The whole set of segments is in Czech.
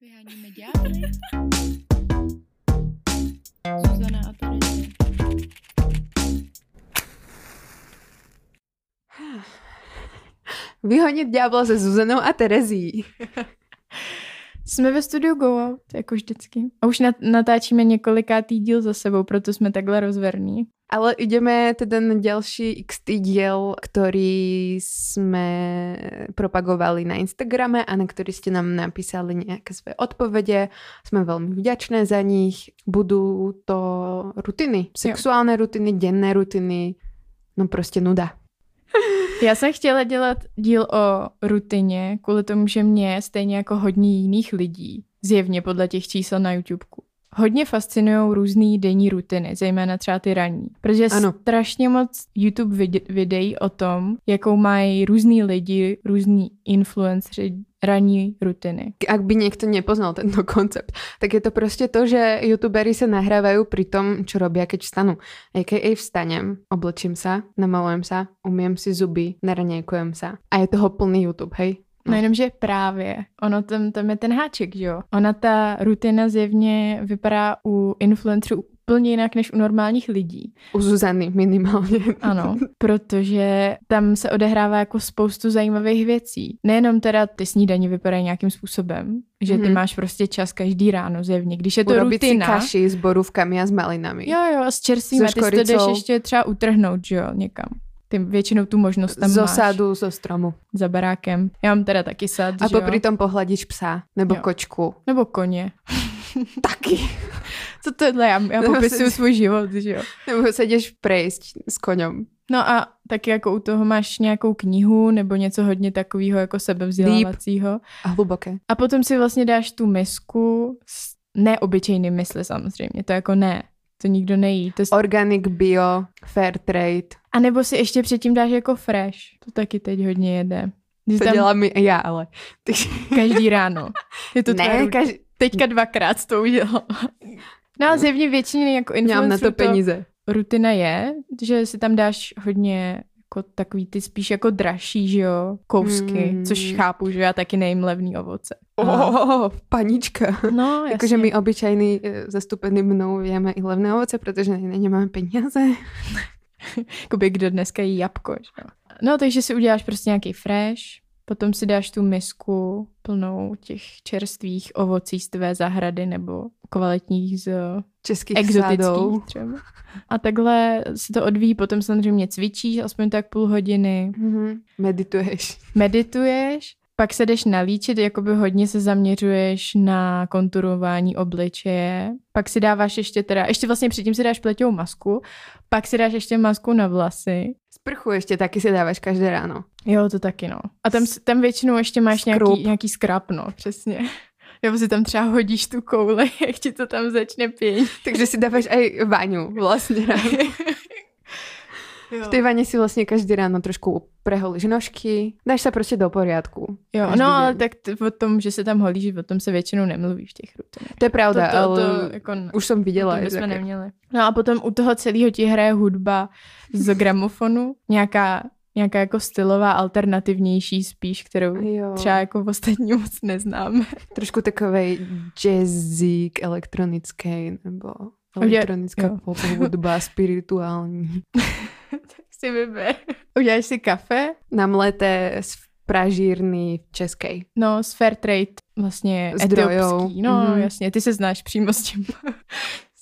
Vyháníme. Zuzana a. Vyhonit ďábla se Zuzanou a Terezí. Jsme ve studiu Go Out, jako vždycky. A už nat- natáčíme několikátý díl za sebou, proto jsme takhle rozverní. Ale ideme teda na ďalší XT diel, ktorý sme propagovali na Instagrame a na ktorý ste nám napísali nejaké svoje odpovede. Sme veľmi vďačné za nich. Budú to rutiny, sexuálne rutiny, denné rutiny, no prostě nuda. Já jsem chtěla dělat díl o rutině, kvůli tomu, že mě, stejně jako hodně jiných lidí, zjevně podle těch čísel na YouTubeku, hodně fascinují různé denní rutiny, zejména třeba ty ranní. Protože Ano. strašně moc YouTube vide- videí o tom, jakou mají různý lidi, různí influenceri ranní rutiny. Ak by niekto nepoznal tento koncept, tak je to prostě to, že youtuberi sa nahrávajú pri tom, čo robia, keď vstanú. A.k.a. vstanem, oblečím sa, namalujem sa, umiem si zuby, naraňajkujem sa. A je toho plný YouTube, hej? No. no jenom, že právě, ono tam, tam je ten háček, že jo. Ona ta rutina zjevně vypadá u influencerů úplně jinak než u normálních lidí. U Zuzany minimálně. Ano, protože tam se odehrává jako spoustu zajímavých věcí. Nejenom teda ty snídaně vypadají nějakým způsobem, že ty Mhm. máš prostě čas každý ráno zjevně. Když je to Urobiť si rutina, kaši s borůvkami a s malinami. jo jo, a s čerstvým, a So ty to jdeš ještě třeba utrhnout, že jo, někam. Ty většinou tu možnost tam z máš osadu, zo stromu. za barákem. Já mám teda taky sad, A popri tom pohľadíš psa nebo Jo. kočku. Nebo koně. Taky. Co tohle? Já, já popisuju svůj život, že jo. Nebo se jdeš prejsť s koňom. No a taky jako u toho máš nějakou knihu nebo něco hodně takového jako sebevzdělávacího. A hluboké. A potom si vlastně dáš tu misku s neobyčejným mysli samozřejmě. To jako ne. To nikdo nejí. To. Organic, bio, fair trade. A nebo si ještě předtím dáš jako fresh. To taky teď hodně jede. Když To tam dělám i já, ale. každý ráno. Je to ne, každý, Teďka dvakrát to udělala. No a zjevně většině jako nemám na influencerů to peníze. rutina je, že si tam dáš hodně jako takový ty spíš jako dražší, že jo, kousky, Mm. což chápu, že já taky nejím levný ovoce. Oh, panička. No, jasně. Jakože my obyčajní eh, zastupený mnou jeme i levné ovoce, protože na ně nemáme peníze. Jakoby kdo dneska jí jabko, že. No, takže si uděláš prostě nějaký fresh, potom si dáš tu misku plnou těch čerstvých ovocí z tvé zahrady nebo kvalitních z Českých exotických sádou. třeba. A takhle se to odvíjí, potom samozřejmě cvičíš aspoň tak půl hodiny, Mhm. Medituješ. medituješ, pak se jdeš nalíčit, jakoby hodně se zaměřuješ na konturování obličeje, pak si dáváš ještě teda, ještě vlastně předtím si dáš pleťou masku, pak si dáš ještě masku na vlasy. Sprchu ještě taky si dáváš každé ráno. Jo, to taky no. A tam, tam většinou ještě máš Skrup. nějaký, nějaký skrap, no, přesně. Nebo si tam třeba hodíš tu kouli, jak ti to tam začne pěnit. Takže si dáváš aj vaňu vlastně ráno. V tej vane si vlastně každý ráno trošku preholíš nožky, dáš se prostě do poriadku. Jo, no ale den. tak t- o tom, že se tam holíš, o tom se většinou nemluví v těch rutinách. To je pravda, to, to, ale to, jako, už jsem viděla. bychom také. neměli. No a potom u toho celého ti hraje hudba z gramofonu, nějaká, nějaká jako stylová, alternativnější spíš, kterou Jo. třeba jako v ostatní moc neznáme. Trošku takovej jazzík elektronický, nebo elektronická pop hudba, spirituální. tak si vyber. Uděláš si kafe, Namleté z pražírny českej. no z Fairtrade vlastně Zdrojou. etiopský. No Mhm. jasně, ty se znáš přímo s tím,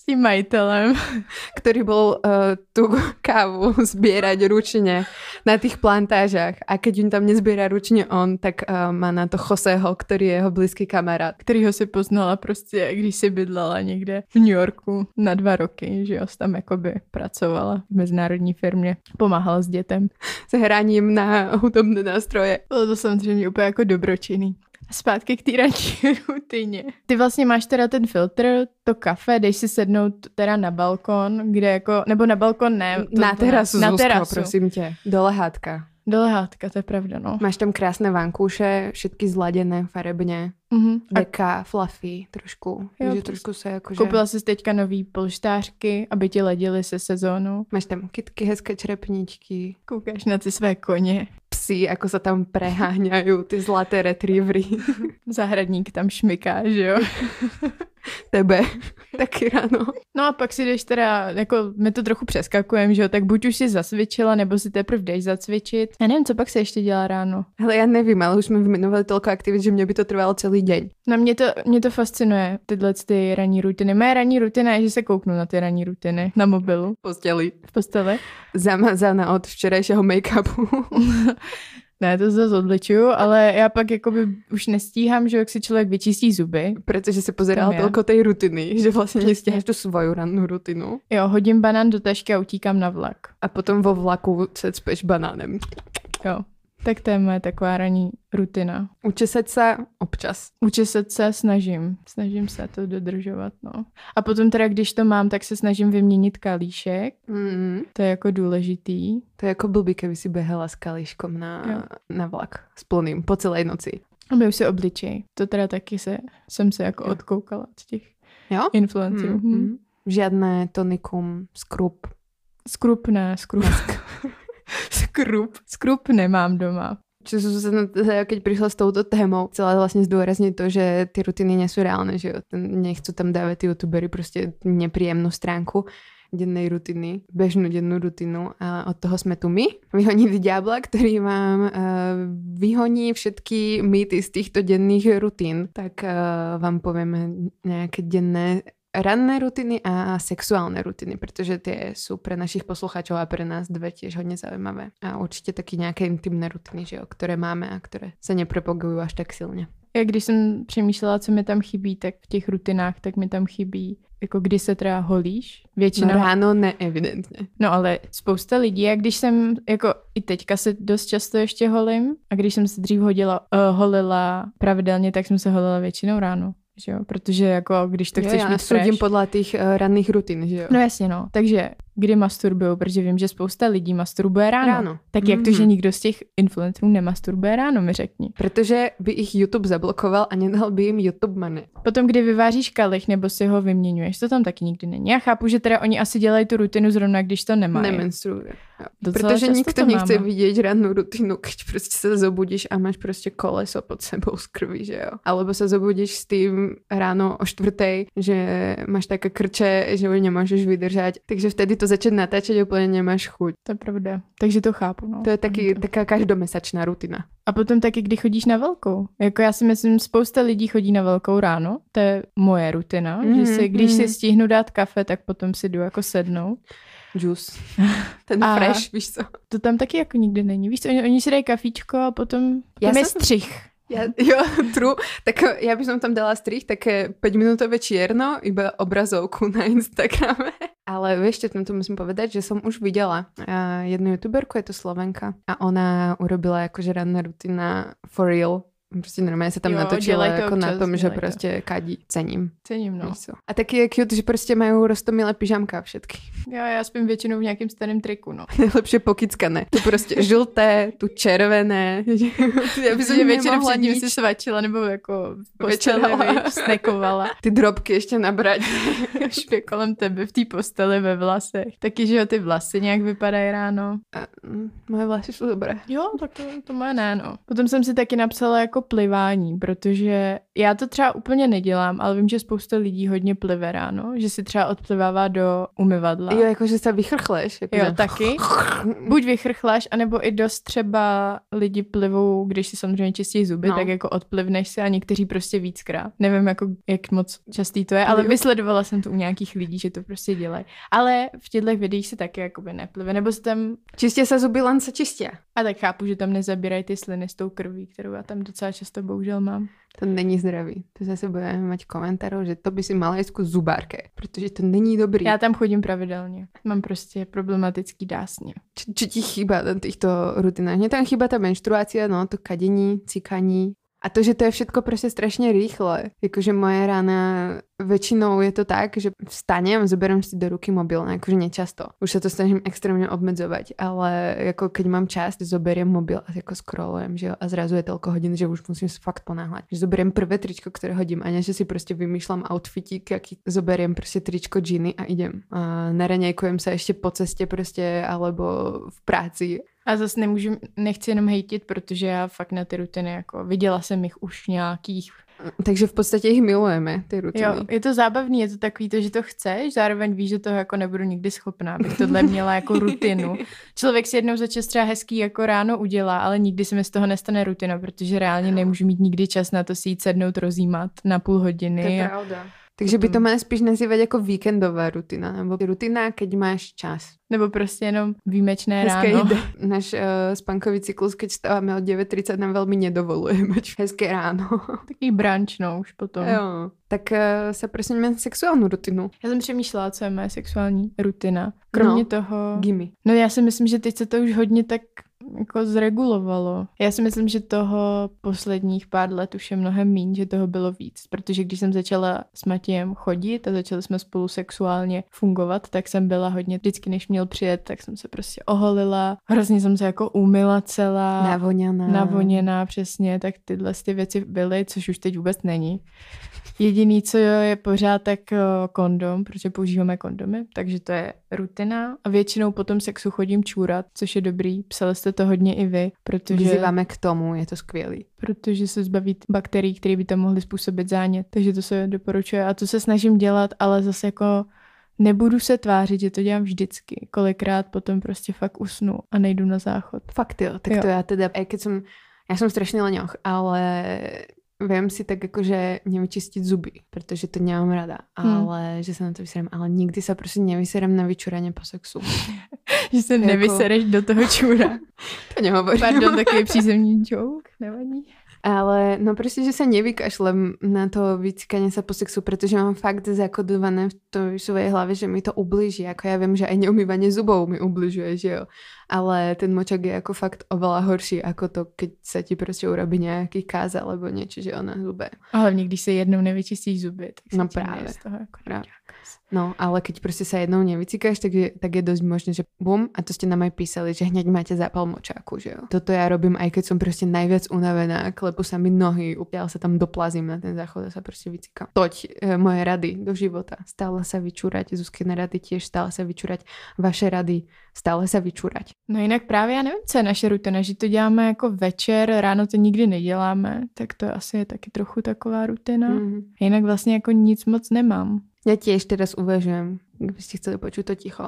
s tím majitelem. ktorý bol uh, tú kávu zbierať ručne na tých plantážach a keď ju tam nezbiera ručne on, tak uh, má na to Joseho, ktorý je jeho blízky kamarád. kterýho si poznala prostě, když si bydlela někde v New Yorku na dva roky, že jo, tam jakoby pracovala v mezinárodní firmě, pomáhala s dětem. S hraním na hudobné nástroje. Bylo to samozřejmě úplně jako dobročinný. Zpátky k té ranní rutině. Ty vlastně máš teda ten filtr, to kafe, jdeš si sednout teda na balkon, kde jako, nebo na balkon ne. To, na terasu, na, na terasu. prosím tě. Do lehátka. Do lehátka, to je pravda, no. Máš tam krásné vankúše, všetky zladené farebně. Mhm. A Deka, fluffy, trošku. Jo, že to- trošku se jakože... koupila jsi teďka nový polštářky, aby ti ledily se sezónou. Máš tam kytky, hezké črepničky, Koukáš na ty své koně. Psy, ako sa tam preháňajú, ty zlaté retrievery. Zahradník tam šmiká, že jo? Tebe taky ráno. No a pak si jdeš teda, jako my to trochu přeskakujeme, že jo, tak buď už si zasvičila, nebo si teprve jdeš zacvičit. Já nevím, co pak se ještě dělá ráno. Hele, já nevím, ale už jsme vymenovali toľko aktivit, že mě by to trvalo celý deň. No mě to, mě to fascinuje, tyhle ty ranní rutiny. Moje ranní rutina je, že se kouknu na ty ranní rutiny na mobilu. Posteli. V posteli. Zamazaná od včerejšího make-upu. Ne, to zase odličuju, ale já pak jakoby už nestíhám, že jak si člověk vyčistí zuby. Protože se pozerala toľko tej rutiny, že vlastně Přesně. nestíháš tu svoju rannou rutinu. Jo, hodím banán do tašky a utíkám na vlak. A potom vo vlaku se cpeš banánem. Jo. Tak to je moje taková ranní rutina. Učesať sa občas. Učesat se snažím. Snažím se to dodržovat, no. A potom teda, když to mám, tak se snažím vyměnit kalíšek. Mm. To je jako důležitý. To je ako blbý, keby si behala s kalíškom na, Jo. na vlak s plným po celej noci. A my už se obličej. To teda taky se, jsem se jako Jo. odkoukala od těch Jo? influencerů. Mm. Hmm. Mm. Žiadne tonikum, skrup. Skrup ne, skrup. skrup. Skrup nemám doma. Čo teda keď prišla s touto témou, chcela vlastne zdôrazniť to, že tie rutiny nie sú reálne, že jo. Nechcú tam dávať tí youtuberi proste nepríjemnú stránku dennej rutiny, bežnú dennú rutinu a od toho sme tu my, vyhonili diabla, ktorý vám uh, vyhoní všetky mýty z týchto denných rutín. Tak uh, vám povieme nejaké denné ranné rutiny a sexuálne rutiny, pretože tie sú pre našich poslucháčov a pre nás dve tiež hodne zaujímavé. A určite také nejaké intimné rutiny, že jo, ktoré máme a ktoré sa nepropagujú až tak silne. Já když jsem přemýšlela, co mi tam chybí, tak v těch rutinách, tak mi tam chybí, jako kdy se teda holíš. No Většinou. ráno ne, evidentne. No ale spousta lidí, a když jsem, jako i teďka se dost často ještě holím, a když jsem se dřív hodila, uh, holila pravidelně, tak jsem se holila většinou ráno. Že jo? Protože jako když to jo, chceš ja mít fresh. podľa tých uh, ranných rutín, že jo. No jasně no, takže kdy masturbuju, protože vím, že spousta lidí masturbuje ráno. ráno. Tak jak to, že Mhm. nikdo z těch influencerů nemasturbuje ráno, mi řekni. Pretože by ich YouTube zablokoval a nedal by im YouTube money. Potom, kdy vyváříš kalich nebo si ho vyměňuješ, to tam taky nikdy není. Já chápu, že teda oni asi dělají tu rutinu zrovna, když to nemají. Nemenstruuje. Nikto to nechce máme. vidieť rannú rutinu, keď proste sa zobudíš a máš proste koleso pod sebou z krvi, že jo. Alebo sa zobudíš s tým ráno o štvrtej, že máš také krče, že už nemôžeš vydržať. Takže vtedy to začať natáčať úplne nemáš chuť. To je pravda. Takže to chápu. No. To je taky, to. taká každomesačná rutina. A potom taky, kdy chodíš na velkou. Jako já si myslím, spousta lidí chodí na velkou ráno. To je moje rutina. Mm, Mhm, že si, když mhm. si stihnu dát kafe, tak potom si jdu jako sednout. Juice. Ten A- fresh, víš co. To tam taky jako nikdy není. Víš co, oni, oni si dají kafíčko a potom Já tam je jsem- střih. Ja, jo, true. Tak ja by som tam dala strich, také 5-minútové čierno, iba obrazovku na Instagrame. Ale vieš, čo tomto musím povedať, že som už videla uh, jednu youtuberku, je to Slovenka, a ona urobila akože ranná rutina for real. Proste normálne sa tam Jo, natočila to ako na občas, tom, že to. proste kadí. Cením. Cením, no. Co. A taky je cute, že proste majú roztomilé pyžamka všetky. Já, já spím většinou v nějakém starém triku, no. Najlepšie pokickané. Tu proste žlté, tu červené. ja by som Že většinou nemohla před ním nič. si svačila nebo jako viď, snekovala. Ty drobky ešte nabrať. Špě kolem tebe v té posteli ve vlasech. Taky, že jo, ty vlasy nějak vypadají ráno. A, mm, moje vlasy sú dobré. Jo, tak to, to moje ne, no. Potom jsem si taky napsala jako plivání, protože já to třeba úplně nedělám, ale vím, že spousta lidí hodně plive ráno, že si třeba odplivává do umyvadla. Jo, jakože sa vychrchleš. Jako Jo, že- taky. Buď vychrchláš, anebo i dost třeba lidi plivou, když si samozřejmě čistí zuby, No. tak jako odplivneš se a někteří prostě víckrát. Nevím, jako, jak moc častý to je, ale Jo. vysledovala jsem to u nějakých lidí, že to prostě dělají. Ale v těchto videích se taky jakoby neplive, nebo se tam, Čistia sa zuby, len sa čistia. a tak chápu, že tam nezabírají ty sliny s tou krví, kterou já tam docela často bohužel mám. To není zdravý. To zase budeme mať komentárov, že to by si mala ku zubárke, protože to není dobrý. Já tam chodím pravidelně. Mám prostě problematický dásně. Čo ti chýba na týchto rutinách? Mne tam chýba tá menštruácia, no, to kadení, cikaní. A to, že to je všetko proste strašne rýchle. Jakože moje rána väčšinou je to tak, že vstanem, zoberiem si do ruky mobil, no akože nečasto. Už sa to snažím extrémne obmedzovať, ale ako keď mám čas, zoberiem mobil a ako scrollujem, že jo, a zrazu je toľko hodín, že už musím fakt ponáhľať. Že zoberiem prvé tričko, ktoré hodím a ne, že si proste vymýšľam outfitík, aký zoberiem proste tričko džiny a idem. A naraňajkujem sa ešte po ceste proste, alebo v práci a zase nemůžu, nechci jenom hejtit, protože já fakt na ty rutiny, jako viděla jsem jich už nějakých takže v podstatě jich milujeme, ty rutiny. Jo, je to zábavný, je to takový to, že to chceš, zároveň víš, že toho jako nebudu nikdy schopná, abych tohle měla jako rutinu. Člověk si jednou za čas třeba hezký jako ráno udělá, ale nikdy se mi z toho nestane rutina, protože reálně nemůžu mít nikdy čas na to si jít sednout rozjímat na půl hodiny. To je pravda. Takže by to má spíš nazývat jako víkendová rutina, nebo rutina, keď máš čas. Nebo prostě jenom výjimečné Hezké ráno. Ide. Náš uh, spankový cyklus, keď stáváme od 9.30, nám velmi nedovoluje mať hezké ráno. Taký branč, no, už potom. Jo. Tak uh, se prosím na sexuální rutinu. Já jsem přemýšlela, co je moje sexuální rutina. Kromě no, toho... Gimme. No já si myslím, že teď se to už hodně tak jako zregulovalo. Já si myslím, že toho posledních pár let už je mnohem míň, že toho bylo víc, protože když jsem začala s Matějem chodit a začali jsme spolu sexuálně fungovat, tak jsem byla hodně, vždycky než měl přijet, tak jsem se prostě oholila, hrozně jsem se jako umila celá. Navoněná. Navoněná, přesně, tak tyhle ty věci byly, což už teď vůbec není. Jediný, co je pořád, tak eh, kondom, protože používáme kondomy, takže to je rutina. A většinou potom sexu chodím čůrat, což je dobrý. Psali jste to hodně i vy, protože... Vyzýváme k tomu, je to skvělý. Protože se zbaví bakterií, které by tam mohly způsobit zánět, takže to se doporučuje. A to se snažím dělat, ale zase jako nebudu se tvářit, že to dělám vždycky. Kolikrát potom prostě fakt usnu a nejdu na záchod. Fakt jo, tak jo. to já teda, keď jsem, já jsem strašný leňoch, ale viem si tak akože nevyčistiť zuby, pretože to nemám rada, hmm. ale že sa na to vyserem, ale nikdy sa prostě nevyserem na vyčuranie po sexu. že se jako... nevysereš do toho čura. to nehovorím. Pardon, takový přízemní joke, nevadí. Ale no prostě, že sa nevykašlem na to vycikanie sa po sexu, pretože mám fakt zakodované v tej svojej hlave, že mi to ubliží. Ako ja viem, že aj neumývanie zubov mi ubližuje, že jo. Ale ten močak je ako fakt oveľa horší, ako to, keď sa ti prostě urobí nejaký káza alebo niečo, že jo, na zube. A hlavně, když se jednou nevyčistíš zuby, tak no právě. Z toho jako právě. No, ale keď prostě sa jednou nevycíkáš, tak je, tak je dosť možné, že bum, a to ste nám aj písali, že hneď máte zápal močáku, že jo. Toto ja robím, aj keď som prostě najviac unavená, klepu sa mi nohy, úplne sa tam doplazím na ten záchod a sa prostě vycíkam. Toť e, moje rady do života. Stále sa vyčúrať, Zuzkine rady tiež stále sa vyčúrať, vaše rady stále se vyčurať. No jinak právě já nevím, co je naše rutina, že to děláme jako večer, ráno to nikdy neděláme, tak to asi je taky trochu taková rutina. Mm-hmm. Jinak vlastně jako nic moc nemám. Ja tiež teraz uvažujem, kdyby ste chceli počuť to ticho.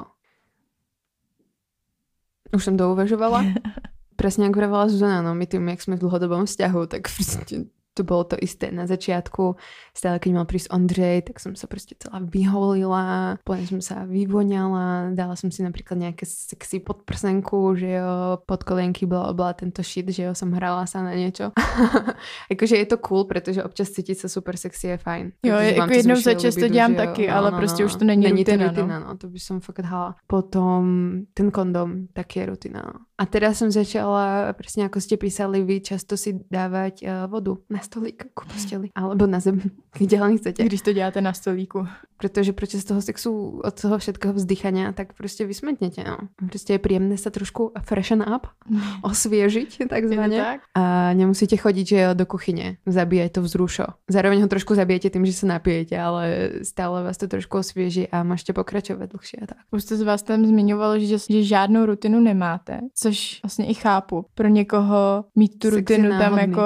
Už som to uvažovala. Presne ako vravala Zuzana, no my tým, jak sme v dlhodobom vzťahu, tak prostě to bolo to isté na začiatku. Stále keď mal prísť Ondřej, tak som sa proste celá vyholila, potom som sa vyvoňala, dala som si napríklad nejaké sexy podprsenku, že jo, pod kolienky bola, bola tento shit, že jo, som hrala sa na niečo. Jakože je to cool, pretože občas cítiť sa super sexy je fajn. Jo, je, jako jednou za čas to dělám taky, no, ale no, prostě no, už to není, není rutina. to rutina, no. no. to by som fakt hala. Potom ten kondom, tak je rutina, no. A teraz som začala, presne ako ste písali vy, často si dávať uh, vodu na stolík ku posteli. Alebo na zem, kde len chcete. Když to děláte na stolíku. Protože počas toho sexu, od toho všetkého vzdychania, tak prostě vysmetnete. No. Prostě je príjemné sa trošku freshen up, osviežiť takzvaně. Tak? A nemusíte chodiť že do kuchyně, zabíjať to vzrušo. Zároveň ho trošku zabijete tým, že sa napijete, ale stále vás to trošku osvieží a môžete pokračovat dlhšie. Tak. Už jste z vás tam zmiňovalo, že, že žádnou rutinu nemáte, což vlastně i chápu. Pro někoho mít tu rutinu tam jako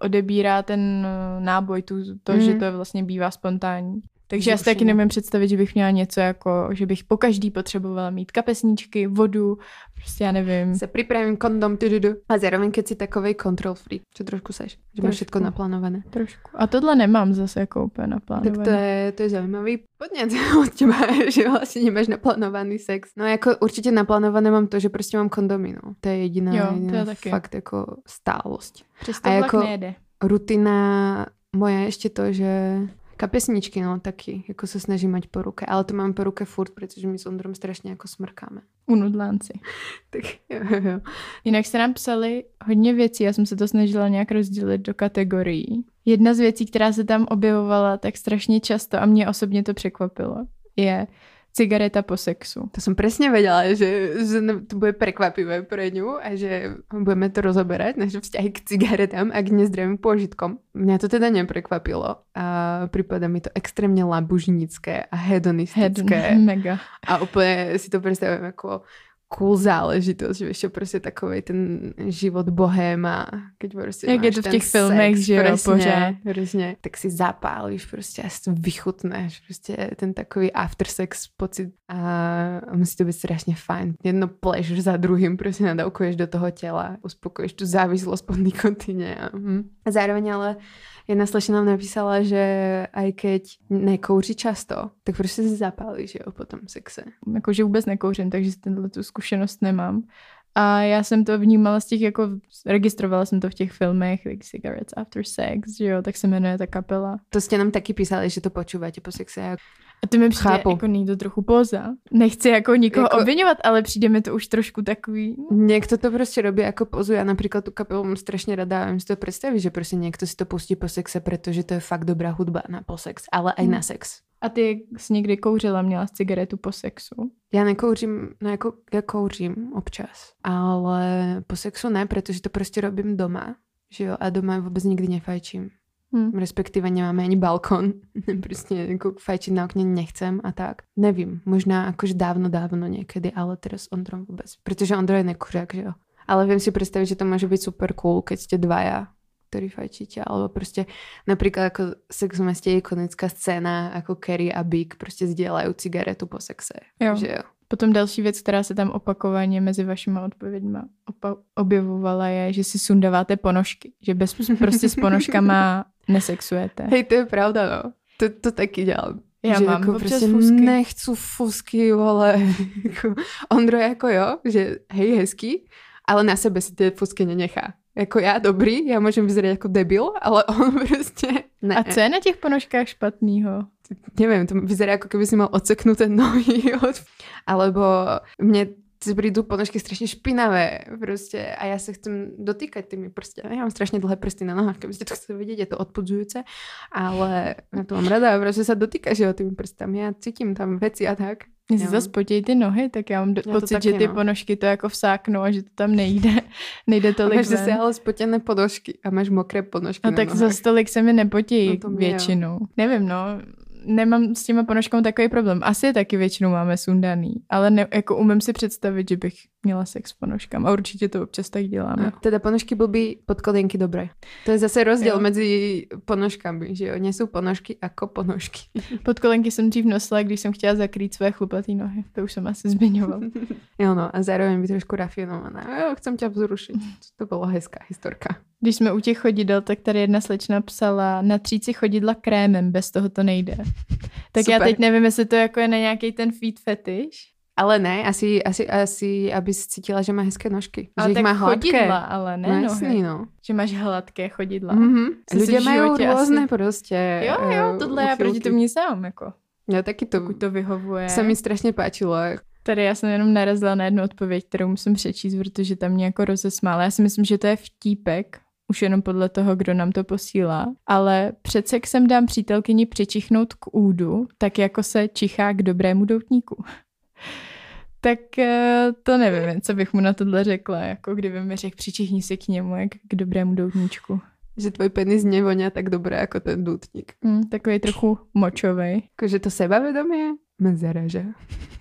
odebírá ten eh, náboj, tu, to, mm. že to vlastně bývá spontánní. Takže já si taky nemůžu představit, že bych měla něco jako, že bych po každý potřebovala mít kapesníčky, vodu, prostě já nevím. Se připravím kondom, tududu. A zároveň, keď si takovej control free, čo trošku seš, že máš všetko naplánované. Trošku. A tohle nemám zase jako úplně naplánované. Tak to je, to je zajímavý podnět od těba, že vlastně nemáš naplánovaný sex. No jako určitě naplánované mám to, že prostě mám kondomy, no. To je jediná, jo, jediná to je taky. fakt jako stálost. Přesto A jako nejede. Rutina moja ještě to, že Kapesničky, no taky, jako se snažím mať po ruke, ale to mám po ruke furt, protože my s Ondrom strašně jako smrkáme. Unudlánci. tak jo, jo. Jinak jste nám psali hodně věcí, já jsem se to snažila nějak rozdělit do kategorií. Jedna z věcí, která se tam objevovala tak strašně často a mě osobně to překvapilo, je cigareta po sexu. To som presne vedela, že, že to bude prekvapivé pre ňu a že budeme to rozoberať, naše vzťahy k cigaretám a k nezdravým pôžitkom. Mňa to teda neprekvapilo a prípada mi to extrémne labužnické a hedonistické. Hedon, mega. A úplne si to predstavujem ako cool záležitosť, vieš, čo proste takový ten život bohéma, keď proste Jak je to v těch filmech, že jo, pořád. Presne, tak si zapálíš proste a si to vychutnáš, proste ten takový aftersex pocit a musí to byť strašne fajn. Jedno pleasure za druhým proste nadávkuješ do toho tela, uspokojíš tú závislosť po nikotíne. A, hm. Zároveň ale Jedna slečna nám napísala, že aj keď nekouří často, tak prostě si zapálí, že jo, po tom sexe. Jakože vůbec nekouřím, takže tenhle tu zkušenost nemám. A já jsem to vnímala z těch, jako registrovala jsem to v těch filmech, like Cigarettes After Sex, že jo, tak se jmenuje ta kapela. To jste nám taky písali, že to počúváte po sexe. A to mi přijde Chápu. jako někdo trochu poza. Nechci jako nikoho jako... obvinovat, ale přijde mi to už trošku takový... Někdo to prostě robí jako pozu. Já například tu kapelu mám strašně rada a si to představit, že prostě někdo si to pustí po sexe, protože to je fakt dobrá hudba na po sex, ale i hmm. na sex. A ty jsi někdy kouřila, měla jsi cigaretu po sexu? Já nekouřím, no jako já kouřím občas, ale po sexu ne, protože to prostě robím doma, že jo, a doma vůbec nikdy nefajčím. Hmm. Respektíve nemáme ani balkon. prostě jako fajčiť na okne nechcem a tak. Nevím, možná akože dávno, dávno někdy, ale teraz Ondrom vůbec. Protože Ondro je nekuřák, že jo. Ale vím si představit, že to může být super cool, keď ste dvaja ktorý fajčíte, alebo prostě napríklad ako sex v meste je ikonická scéna, ako Kerry a Big prostě zdieľajú cigaretu po sexe. Jo. Že jo. Potom další věc, která se tam opakovaně mezi vašimi odpověďma opa- objevovala, je, že si sundáváte ponožky. Že bez, prostě s ponožkama nesexujete. Hej, to je pravda, no. To, to taky dělám. Já že mám jako prostě fusky. nechcu fusky, ale jako, Ondro jako jo, že hej, hezký, ale na sebe si ty fusky nenechá. Jako já dobrý, já můžem vyzerať jako debil, ale on prostě ne. A co je na těch ponožkách špatného? Nevím, to vyzerá jako keby si mal odseknuté nohy. Od... Alebo mě prídu ponožky strašne špinavé proste a ja sa chcem dotýkať tými prstami. Ja mám strašne dlhé prsty na nohách, keby ste to chceli vidieť, je to odpudzujúce, ale ja to mám rada, proste sa dotýkaš jo, tými prstami, ja cítim tam veci a tak. Mně se zase potějí ty nohy, tak já mám do- já pocit, taky, že ty no. ponožky to jako vsáknou a že to tam nejde, nejde tolik a máš zase ale spotěné ponožky a máš mokré ponožky No tak nohách. zase tolik se mi nepotějí no většinou. Nevím, no nemám s těma ponožkami takový problém. Asi taky většinou máme sundaný, ale ne, jako umím si představit, že bych měla sex s ponožkami a určitě to občas tak děláme. A teda ponožky blbý, podkolenky dobré. To je zase rozdíl jo. mezi ponožkami, že jo, nie jsou ponožky jako ponožky. Podkolenky jsem dřív nosila, když jsem chtěla zakrýt své chlupatý nohy. To už jsem asi zmiňoval. jo no, a zároveň by trošku rafinovaná. Jo, chcem tě vzrušit. To bylo hezká historka. Když jsme u těch chodidel, tak tady jedna slečna psala, natřít si chodidla krémem, bez toho to nejde. Tak Super. já teď nevím, jestli to jako je na nějaký ten feed fetish. Ale ne, asi, asi, asi aby si cítila, že má hezké nožky. Ale že tak má hladké. chodidla, ale ne no, jasný, no. Že máš hladké chodidla. Mm-hmm. Lidé mají různé asi... prostě. Jo, jo, tohle já proti tomu nic jako. Já taky to, Pokud to vyhovuje. Se mi strašně páčilo. Tady já jsem jenom narazila na jednu odpověď, kterou musím přečíst, protože tam mě jako rozesmála. Já si myslím, že to je vtípek, už jenom podle toho, kdo nám to posílá. Ale před sexem dám přítelkyni přičichnout k údu, tak jako se čichá k dobrému doutníku. Tak eh, to nevím, co bych mu na tohle řekla, jako kdyby mi řekl, přičichni si k němu, jak k dobrému doutníčku. Že tvůj penis nevonia tak dobré jako ten doutník. Mm, takový trochu močový. Jakože to sebavědomí mezera, že?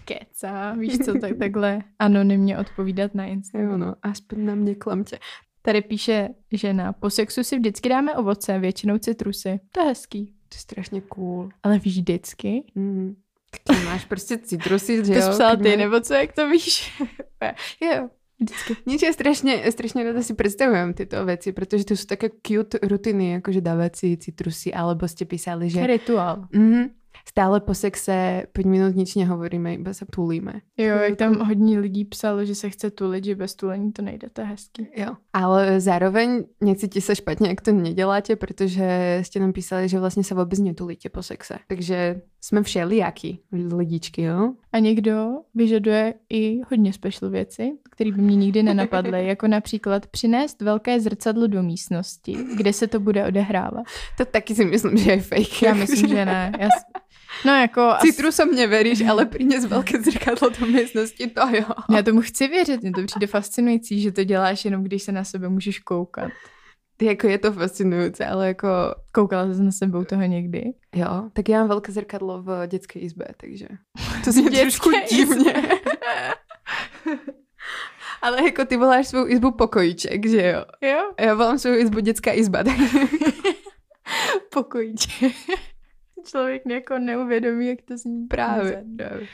Keca, víš co, tak takhle anonymně odpovídat na Instagram. Jo no, aspoň na mě klamtě. Tady píše žena, po sexu si vždycky dáme ovoce, většinou citrusy. To je hezký. To je strašně cool. Ale víš vždycky? Mm. Tak máš prostě citrusy, že jo? To psal ty, nebo co, jak to víš? jo, Vždycky. Nič je strašně, strašně rada si představujem tyto věci, protože to jsou také cute rutiny, jakože dávat si citrusy, alebo jste písali, že... Rituál. Mm, stále po sexe 5 minut nič nehovoríme, iba se tulíme. Jo, jak tam hodně lidí psalo, že se chce tulit, že bez tulení to nejde, to je hezký. Jo. Ale zároveň necíti se špatně, jak to neděláte, protože jste nám písali, že vlastně se vůbec netulíte po sexe. Takže jsme všelijaký lidičky, jo? A někdo vyžaduje i hodně special věci, které by mě nikdy nenapadly, jako například přinést velké zrcadlo do místnosti, kde se to bude odehrávat. To taky si myslím, že je fake. Já myslím, že ne. Já, no jako... Citrusom neveríš, ale přines velké zrcadlo do místnosti, to jo. Já tomu chci věřit, mě to přijde fascinující, že to děláš jenom, když se na sebe můžeš koukat. Jako je to fascinující, ale jako... Koukala jsi na sebou toho někdy? Jo, tak já mám velké zrcadlo v dětské izbě, takže to si trošku divně. ale jako ty voláš svou izbu pokojíček, že jo? Jo. Já volám svou izbu dětská izba, tak... pokojíček. Člověk jako neuvědomí, jak to zní. Právě. Právě.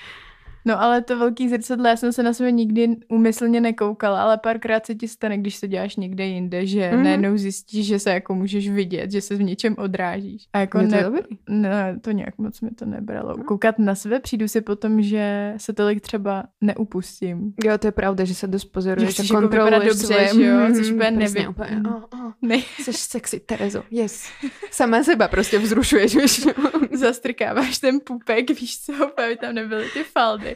No ale to velký zrcadlo, já jsem se na sebe nikdy úmyslně nekoukala, ale párkrát se ti stane, když se děláš někde jinde, že mm-hmm. najednou zjistíš, že se jako můžeš vidět, že se v něčem odrážíš. A jako Je to ne, dobrý? ne, to nějak moc mi to nebralo. No. Koukat na sebe přijdu si potom, že se tolik třeba neupustím. Jo, to je pravda, že se dost pozoruješ a jako kontroluješ dobře, svoje... že jo, Mhm, chceš úplně nevy- úplně. Oh, oh. Ne, Jsi sexy, Terezo, yes. Sama seba prostě vzrušuješ, víš. zastrkáváš ten pupek, víš co, aby tam nebyly ty faldy.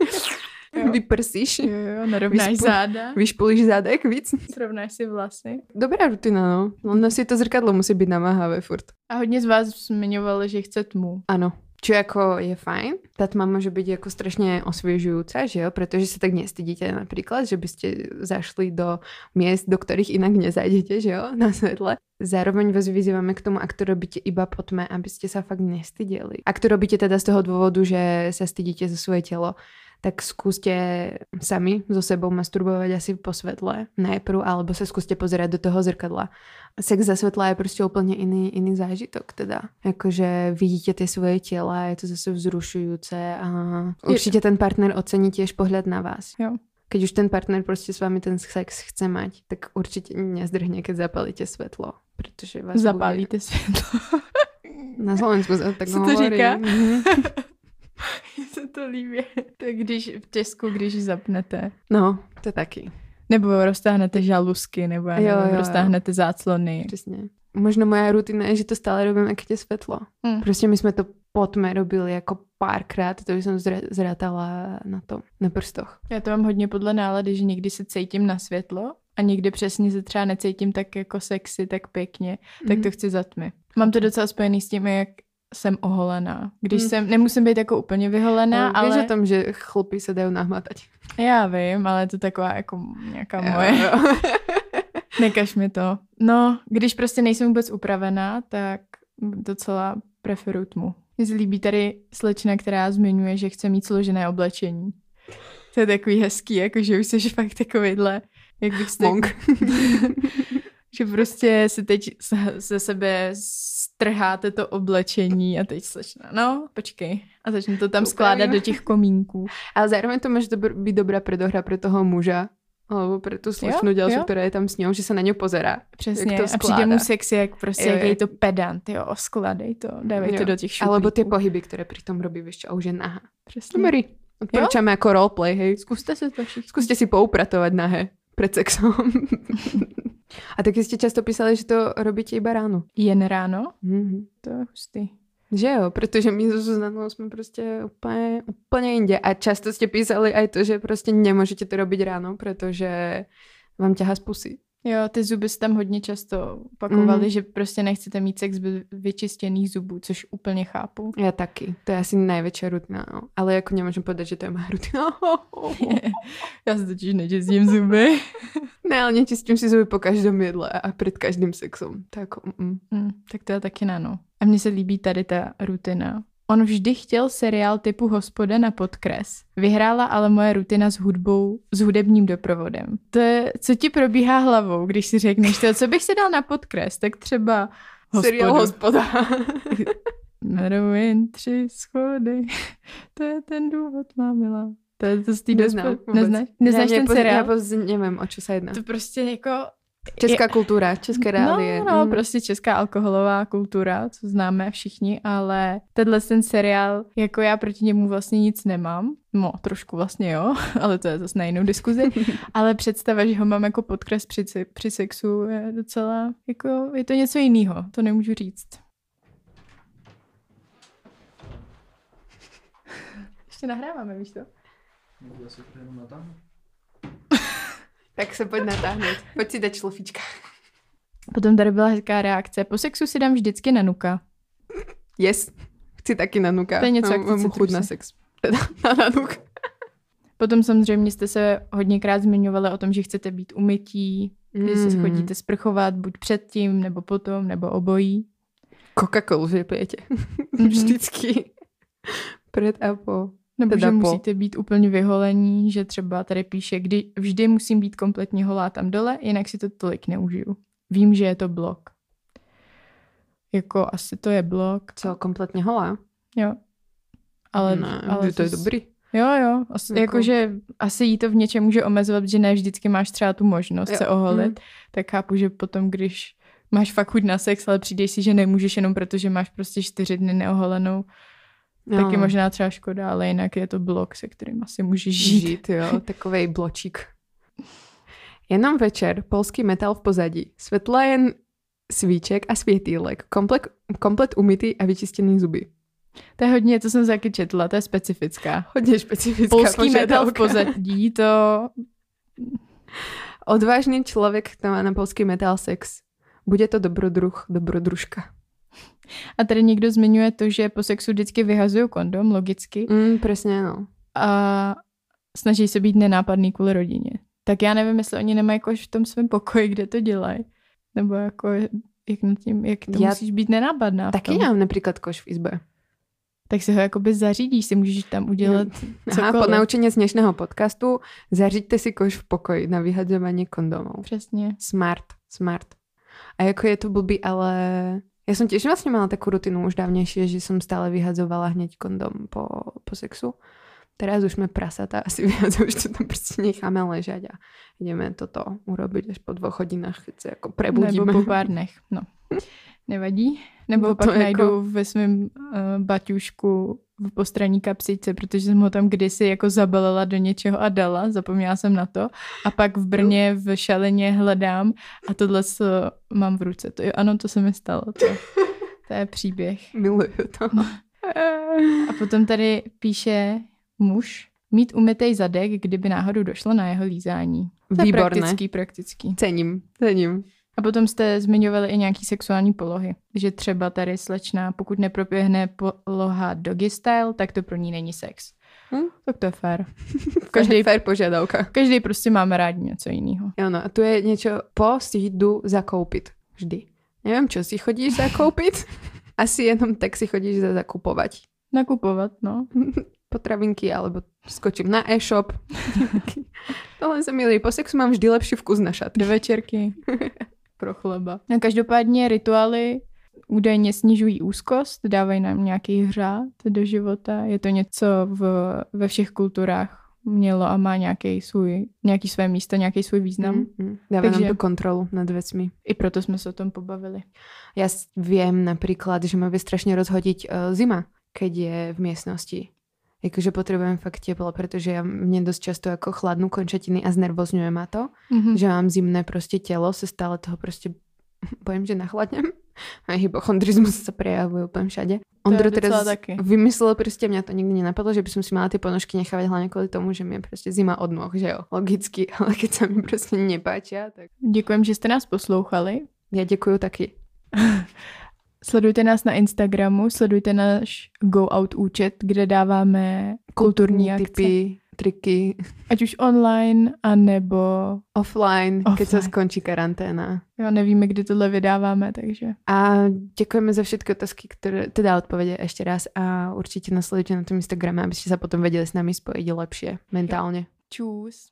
Jo. Vyprsíš, Jo, jo, narovnáš záda, vyšpulíš zadek víc. srovnáš si vlasy. Dobrá rutina, no. Len si to zrkadlo musí být namáhavé furt. A hodně z vás zmiňovali, že chce tmu. Ano. Čo jako je fajn, tá tma môže byť jako strašne osviežujúca, že jo, pretože sa tak nestydíte napríklad, že by ste zašli do miest, do ktorých inak nezajdete, že jo, na svetle. Zároveň vás vyzývame k tomu, ak to robíte iba po tme, aby ste sa fakt nestydeli. Ak to robíte teda z toho dôvodu, že sa stydíte za svoje telo, tak skúste sami so sebou masturbovať asi po svetle najprv, alebo sa skúste pozerať do toho zrkadla. Sex za svetla je prostě úplně iný, iný zážitok teda. Jakože vidíte ty svoje těla, je to zase vzrušujúce a určite ten partner ocení tiež pohľad na vás. Jo. Keď už ten partner prostě s vami ten sex chce mať, tak určite nezdrhne, keď zapalíte svetlo. Protože vás Zapálíte světlo. Bude... Na Slovensku tak to hovorí. říká? Mhm. To líbí. Tak když v Česku, když zapnete, No, to taky. nebo roztáhnete žalusky, nebo Jo, jo, jo. roztáhnete záclony. Přesně. Možno moja rutina je, že to stále robím, jak je svetlo. Hm. Prostě my jsme to po tme robili jako párkrát, to už jsem zrátala na to, na prstoch. Já to mám hodně podle nálady, že někdy se cítím na světlo a někdy přesně se třeba necítím tak jako sexy, tak pěkně, tak Mhm. to chci za tmy. Mám to docela spojený s tím, jak jsem oholená. Když Mm. jsem, nemusím být jako úplně vyholená, ale... ale... Víš o tom, že chlupy se dají nahmatať. Já vím, ale je to taková jako nějaká Jo, moje. jo. Nekaž mi to. No, když prostě nejsem vůbec upravená, tak docela preferuju tmu. Mně se líbí tady slečna, která zmiňuje, že chce mít složené oblečení. To je takový hezký, jako že už jsi fakt takovýhle, jak bych Monk. že prostě si teď ze sebe strháte to oblečení a teď slečna, no, počkej. A začne to tam Upravím. skládat do těch komínků. Ale zároveň to může dobr- být dobrá predohra pre toho muža, alebo tú slečnu ďalšiu, jo. která je tam s ňou, že se na ňu pozerá. Přesně. to a přijde mu sexy, jak prostě, Jo, jak je to pedant, jo, skladej to, dávej to Jo. do těch šuplíků. Alebo tie pohyby, které pri tom robí, čo, a už je nahá. Přesně. Dobrý. Odporúčame ako roleplay, hej. Zkuste si to všichni. Skúste si poupratovať nahé pred sexom. a taky ste často písali, že to robíte iba ráno. Jen ráno? Mhm. To je hustý. Že jo, protože my Zuzanou jsme prostě úplně, úplně jinde. A často jste písali aj to, že prostě nemůžete to robiť ráno, protože vám ťahá z pusy. Jo, ty zuby se tam hodně často opakovaly, Mhm. že prostě nechcete mít sex bez vyčistěných zubů, což úplně chápu. Já taky. To je asi největší rutina. No. Ale jako nemůžem povedať, že to je má rutina. Já si totiž nečistím zuby. ne, ale nečistím si zuby po každém jedle a před každým sexem. To jako, mm. Hm, tak to je taky nano. A mně se líbí tady ta rutina. On vždy chtěl seriál typu Hospoda na podkres. Vyhrála ale moje rutina s hudbou, s hudebním doprovodem. To je, co ti probíhá hlavou, když si řekneš to, co bych si dal na podkres, tak třeba Seriál hospoda. Meruin tři schody. to je ten důvod, má milá. To je to z té Neznám. Neznáš, neznáš ten seriál? Já vůbec nevím, o čo se jedná. To prostě jako Česká je, kultura, české reálie. No, no mm. prostě česká alkoholová kultura, co známe všichni, ale tenhle ten seriál, jako já proti němu vlastně nic nemám. No, trošku vlastně jo, ale to je zase na jinou diskuzi. ale představa, že ho mám jako podkres při, při sexu je docela, jako je to něco jiného, to nemůžu říct. Ještě nahráváme, víš to? Já se to jenom tak se pojď natáhnout. Pojď si dát šlofička. Potom tady byla hezká reakce. Po sexu si dám vždycky na nuka. Yes. Chci taky na nuka. To je něco, jak mám chud na sex. Teda na, na nuk. Potom samozřejmě jste se hodněkrát zmiňovali o tom, že chcete být umytí, mm. že se mhm. chodíte sprchovat buď předtím, nebo potom, nebo obojí. Coca-Colu, že pijete. Mm-hmm. Vždycky. Před a po. Nebo teda že po... musíte být úplně vyholení, že třeba tady píše, kdy vždy musím být kompletně holá tam dole, jinak si to tolik neužiju. Vím, že je to blok. Jako asi to je blok. Co, kompletně holá? Jo. Ale, ne, ale to je dobrý. Jo, jo. Asi, jako... Jakože asi jí to v něčem může omezovat, že ne vždycky máš třeba tu možnost jo. se oholit. Hmm. Tak chápu, že potom, když máš fakt chuť na sex, ale přijdeš si, že nemůžeš jenom proto, že máš prostě čtyři dny neoholenou, No. Taky možná třeba škoda, ale jinak je to blok, se kterým asi můžeš žít. žít jo, takovej bločík. Jenom večer, polský metal v pozadí. Světla jen svíček a světýlek. Komplet, komplet umytý a vyčištěný zuby. To je hodně, to jsem taky četla, to je specifická. Hodně specifická Polský požadavka. metal v pozadí, to... Odvážný člověk, kdo má na polský metal sex. Bude to dobrodruh, dobrodružka. A tady někdo zmiňuje to, že po sexu vždycky vyhazují kondom, logicky. Mm, přesně, no. A snaží se být nenápadný kvůli rodině. Tak já nevím, jestli oni nemají koš v tom svém pokoji, kde to dělají. Nebo jako, jak, nad tím, jak to já musíš být nenápadná. Taky mám například koš v izbe. Tak si ho jakoby zařídíš, si můžeš tam udělat cokoliv. Aha, po naučení z dnešného podcastu zaříďte si koš v pokoji na vyhadzování kondomů. Přesně. Smart, smart. A jako je to blbý, ale ja som tiež vlastne mala takú rutinu už dávnejšie, že som stále vyhadzovala hneď kondom po, po sexu. Teraz už sme prasatá, asi viac už to tam prostě necháme ležať a ideme toto urobiť až po dvoch hodinách, keď sa ako prebudíme. Nebo po pár dnech, no. Nevadí? Nebo no pak jako... najdu ve svém uh, baťušku v postranní kapsičce, protože jsem ho tam kdysi jako zabalila do něčeho a dala, zapomněla jsem na to. A pak v Brně v šaleně hledám a tohle co mám v ruce. To, ano, to se mi stalo. To, to je příběh. Miluju to. A potom tady píše muž, mít umytej zadek, kdyby náhodou došlo na jeho lízání. To Výborné. praktický, praktický. Cením, cením. A potom jste zmiňovali i nějaký sexuální polohy. Že třeba tady slečna, pokud neproběhne poloha doggy style, tak to pro ní není sex. Hm? Tak to je fér. Každý fér požiadavka. Každý prostě máme rád něco jiného. Ano, a tu je něco po si jdu zakoupit. Vždy. Nevím, čo si chodíš zakoupit. Asi jenom tak si chodíš za zakupovat. Nakupovat, no. Potravinky, alebo skočím na e-shop. to len se milí. Po sexu mám vždy lepší vkus na šat. Do večerky. Pro chleba. A každopádně rituály údajně snižují úzkost, dávají nám nějaký hřát do života. Je to něco v, ve všech kulturách mělo a má nějaký svůj, nějaký své místo, nějaký svůj význam. Mm, mm. Dává Takže, nám to kontrolu nad věcmi. I proto jsme se o tom pobavili. Já vím například, že má strašně rozhodit uh, zima, keď je v místnosti jakože potřebujem fakt teplo, protože já mě dost často jako chladnu končetiny a znervozňuje ma to, mm-hmm. že mám zimné prostě tělo, se stále toho prostě povím, že nachladnem. A hypochondrizmus se prejavuje úplně všade. Ondro teraz taky. vymyslel prostě, mě to nikdy nenapadlo, že bychom si mala ty ponožky nechávat hlavně kvůli tomu, že mě prostě zima od noh, že jo, logicky, ale keď se mi prostě nepáčí, tak... Děkujem, že jste nás poslouchali. Já děkuju taky. Sledujte nás na Instagramu, sledujte náš Go Out účet, kde dáváme kulturní akce. typy, triky. Ať už online, anebo offline, offline. keď se skončí karanténa. Jo, nevíme, kdy tohle vydáváme, takže. A děkujeme za všechny otázky, které teda odpovědě ještě raz a určitě nasledujte na tom Instagramu, abyste se potom věděli s námi spojit lepšie mentálně. Čus.